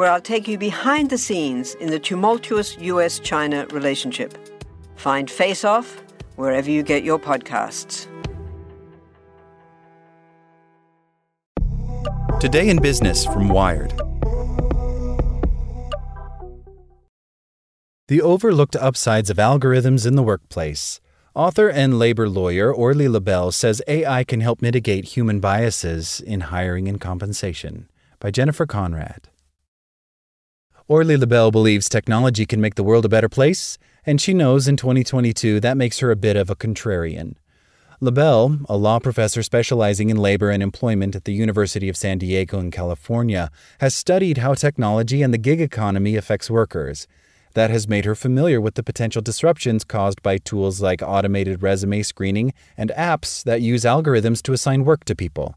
where I'll take you behind the scenes in the tumultuous US China relationship. Find Face Off wherever you get your podcasts. Today in Business from Wired. The Overlooked Upsides of Algorithms in the Workplace. Author and labor lawyer Orly Lobel says AI can help mitigate human biases in hiring and compensation. By Jennifer Conrad. Orly Lobel believes technology can make the world a better place, and she knows in 2022 that makes her a bit of a contrarian. Lobel, a law professor specializing in labor and employment at the University of San Diego in California, has studied how technology and the gig economy affects workers that has made her familiar with the potential disruptions caused by tools like automated resume screening and apps that use algorithms to assign work to people.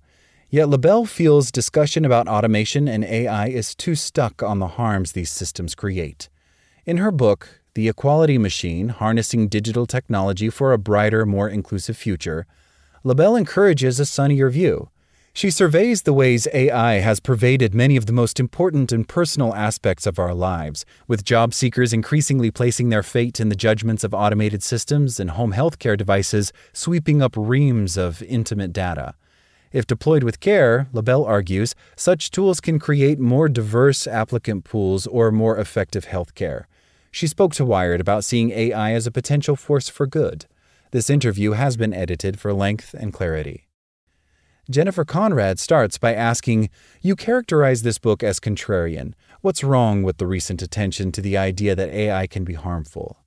Yet Lobel feels discussion about automation and AI is too stuck on the harms these systems create. In her book, The Equality Machine Harnessing Digital Technology for a Brighter, More Inclusive Future, Lobel encourages a sunnier view. She surveys the ways AI has pervaded many of the most important and personal aspects of our lives, with job seekers increasingly placing their fate in the judgments of automated systems and home healthcare devices sweeping up reams of intimate data. If deployed with care, Lobel argues, such tools can create more diverse applicant pools or more effective healthcare. She spoke to Wired about seeing AI as a potential force for good. This interview has been edited for length and clarity. Jennifer Conrad starts by asking You characterize this book as contrarian. What's wrong with the recent attention to the idea that AI can be harmful?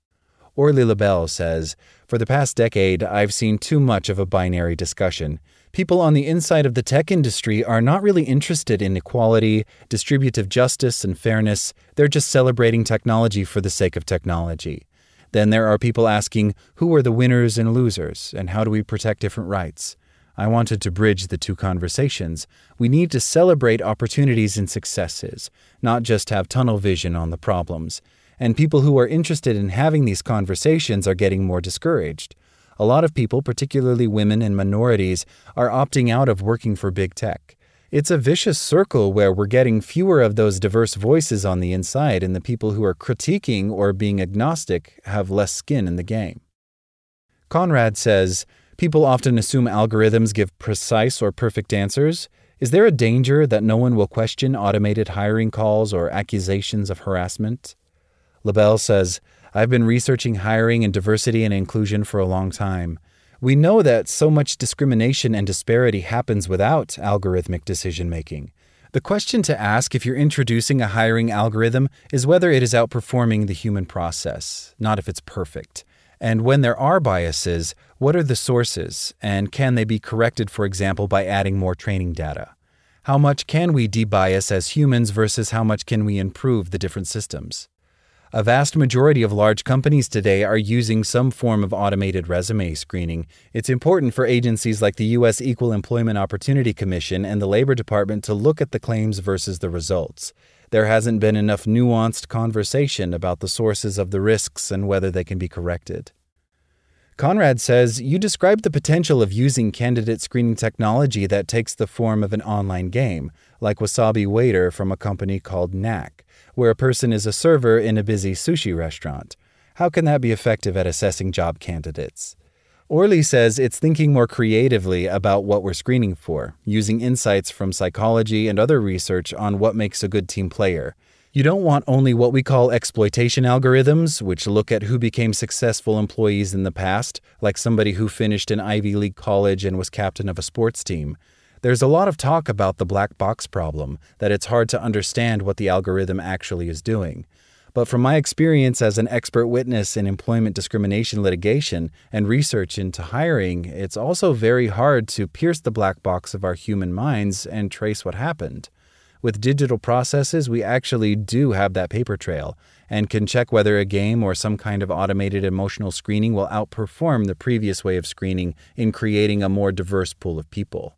Orly Lobel says For the past decade, I've seen too much of a binary discussion. People on the inside of the tech industry are not really interested in equality, distributive justice, and fairness. They're just celebrating technology for the sake of technology. Then there are people asking who are the winners and losers, and how do we protect different rights? I wanted to bridge the two conversations. We need to celebrate opportunities and successes, not just have tunnel vision on the problems. And people who are interested in having these conversations are getting more discouraged. A lot of people, particularly women and minorities, are opting out of working for big tech. It's a vicious circle where we're getting fewer of those diverse voices on the inside, and the people who are critiquing or being agnostic have less skin in the game. Conrad says, People often assume algorithms give precise or perfect answers. Is there a danger that no one will question automated hiring calls or accusations of harassment? Lobel says, I've been researching hiring and diversity and inclusion for a long time. We know that so much discrimination and disparity happens without algorithmic decision making. The question to ask if you're introducing a hiring algorithm is whether it is outperforming the human process, not if it's perfect. And when there are biases, what are the sources, and can they be corrected, for example, by adding more training data? How much can we debias as humans versus how much can we improve the different systems? A vast majority of large companies today are using some form of automated resume screening. It's important for agencies like the U.S. Equal Employment Opportunity Commission and the Labor Department to look at the claims versus the results. There hasn't been enough nuanced conversation about the sources of the risks and whether they can be corrected. Conrad says you describe the potential of using candidate screening technology that takes the form of an online game, like Wasabi Waiter from a company called Knack, where a person is a server in a busy sushi restaurant. How can that be effective at assessing job candidates? Orly says it's thinking more creatively about what we're screening for, using insights from psychology and other research on what makes a good team player. You don't want only what we call exploitation algorithms, which look at who became successful employees in the past, like somebody who finished an Ivy League college and was captain of a sports team. There's a lot of talk about the black box problem, that it's hard to understand what the algorithm actually is doing. But from my experience as an expert witness in employment discrimination litigation and research into hiring, it's also very hard to pierce the black box of our human minds and trace what happened. With digital processes, we actually do have that paper trail and can check whether a game or some kind of automated emotional screening will outperform the previous way of screening in creating a more diverse pool of people.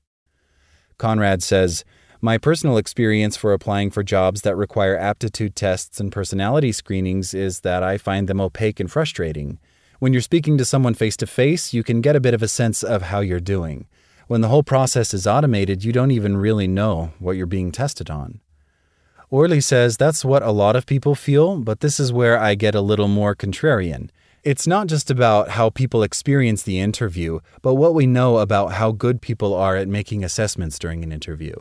Conrad says, my personal experience for applying for jobs that require aptitude tests and personality screenings is that I find them opaque and frustrating. When you're speaking to someone face to face, you can get a bit of a sense of how you're doing. When the whole process is automated, you don't even really know what you're being tested on. Orly says that's what a lot of people feel, but this is where I get a little more contrarian. It's not just about how people experience the interview, but what we know about how good people are at making assessments during an interview.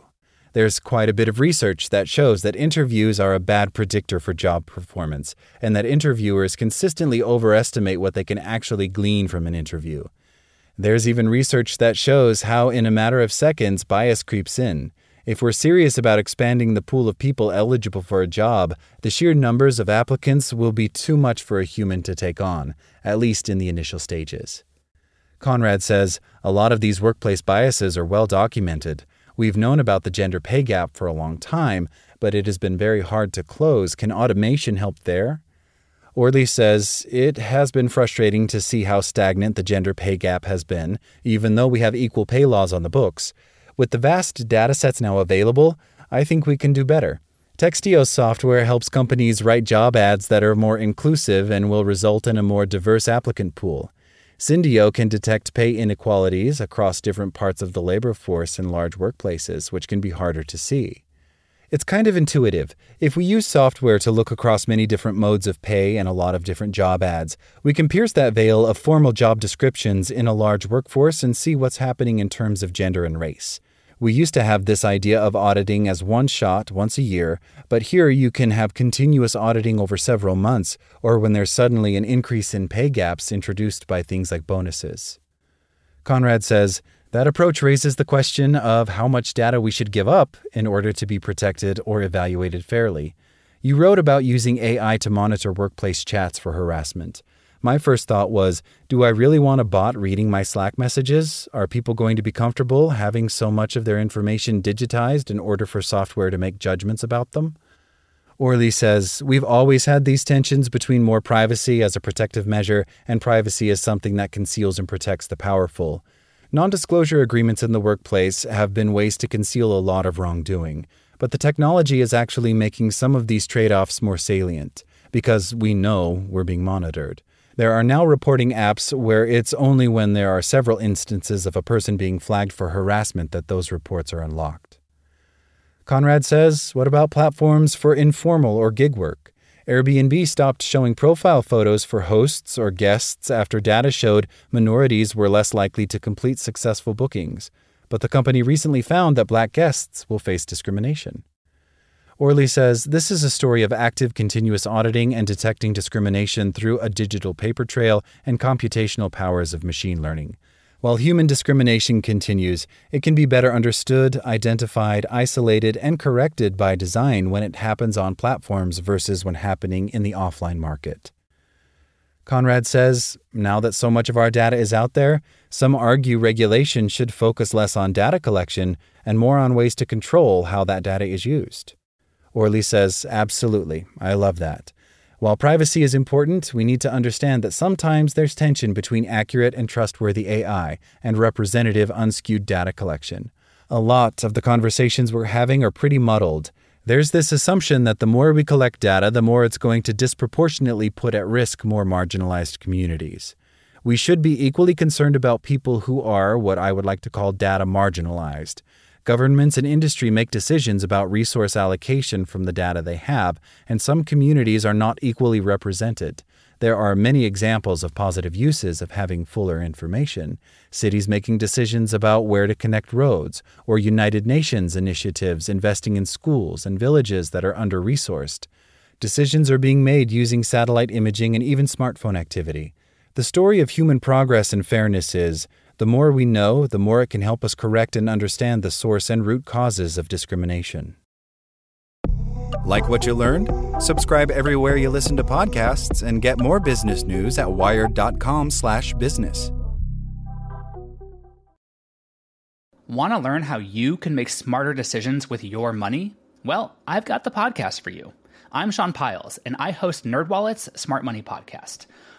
There's quite a bit of research that shows that interviews are a bad predictor for job performance, and that interviewers consistently overestimate what they can actually glean from an interview. There's even research that shows how, in a matter of seconds, bias creeps in. If we're serious about expanding the pool of people eligible for a job, the sheer numbers of applicants will be too much for a human to take on, at least in the initial stages. Conrad says a lot of these workplace biases are well documented. We've known about the gender pay gap for a long time, but it has been very hard to close. Can automation help there? Orly says it has been frustrating to see how stagnant the gender pay gap has been, even though we have equal pay laws on the books. With the vast data sets now available, I think we can do better. Textio software helps companies write job ads that are more inclusive and will result in a more diverse applicant pool. Syndio can detect pay inequalities across different parts of the labor force in large workplaces, which can be harder to see. It's kind of intuitive. If we use software to look across many different modes of pay and a lot of different job ads, we can pierce that veil of formal job descriptions in a large workforce and see what's happening in terms of gender and race. We used to have this idea of auditing as one shot once a year, but here you can have continuous auditing over several months, or when there's suddenly an increase in pay gaps introduced by things like bonuses. Conrad says, that approach raises the question of how much data we should give up in order to be protected or evaluated fairly. You wrote about using AI to monitor workplace chats for harassment. My first thought was Do I really want a bot reading my Slack messages? Are people going to be comfortable having so much of their information digitized in order for software to make judgments about them? Orly says, We've always had these tensions between more privacy as a protective measure and privacy as something that conceals and protects the powerful. Non disclosure agreements in the workplace have been ways to conceal a lot of wrongdoing, but the technology is actually making some of these trade offs more salient because we know we're being monitored. There are now reporting apps where it's only when there are several instances of a person being flagged for harassment that those reports are unlocked. Conrad says, What about platforms for informal or gig work? Airbnb stopped showing profile photos for hosts or guests after data showed minorities were less likely to complete successful bookings. But the company recently found that black guests will face discrimination. Orly says this is a story of active continuous auditing and detecting discrimination through a digital paper trail and computational powers of machine learning. While human discrimination continues, it can be better understood, identified, isolated, and corrected by design when it happens on platforms versus when happening in the offline market. Conrad says, now that so much of our data is out there, some argue regulation should focus less on data collection and more on ways to control how that data is used. Orly says, Absolutely. I love that. While privacy is important, we need to understand that sometimes there's tension between accurate and trustworthy AI and representative unskewed data collection. A lot of the conversations we're having are pretty muddled. There's this assumption that the more we collect data, the more it's going to disproportionately put at risk more marginalized communities. We should be equally concerned about people who are what I would like to call data marginalized. Governments and industry make decisions about resource allocation from the data they have, and some communities are not equally represented. There are many examples of positive uses of having fuller information. Cities making decisions about where to connect roads, or United Nations initiatives investing in schools and villages that are under resourced. Decisions are being made using satellite imaging and even smartphone activity. The story of human progress and fairness is the more we know, the more it can help us correct and understand the source and root causes of discrimination. Like what you learned? Subscribe everywhere you listen to podcasts and get more business news at wired.com/business. Want to learn how you can make smarter decisions with your money? Well, I've got the podcast for you. I'm Sean Pyles, and I host NerdWallet's Smart Money Podcast.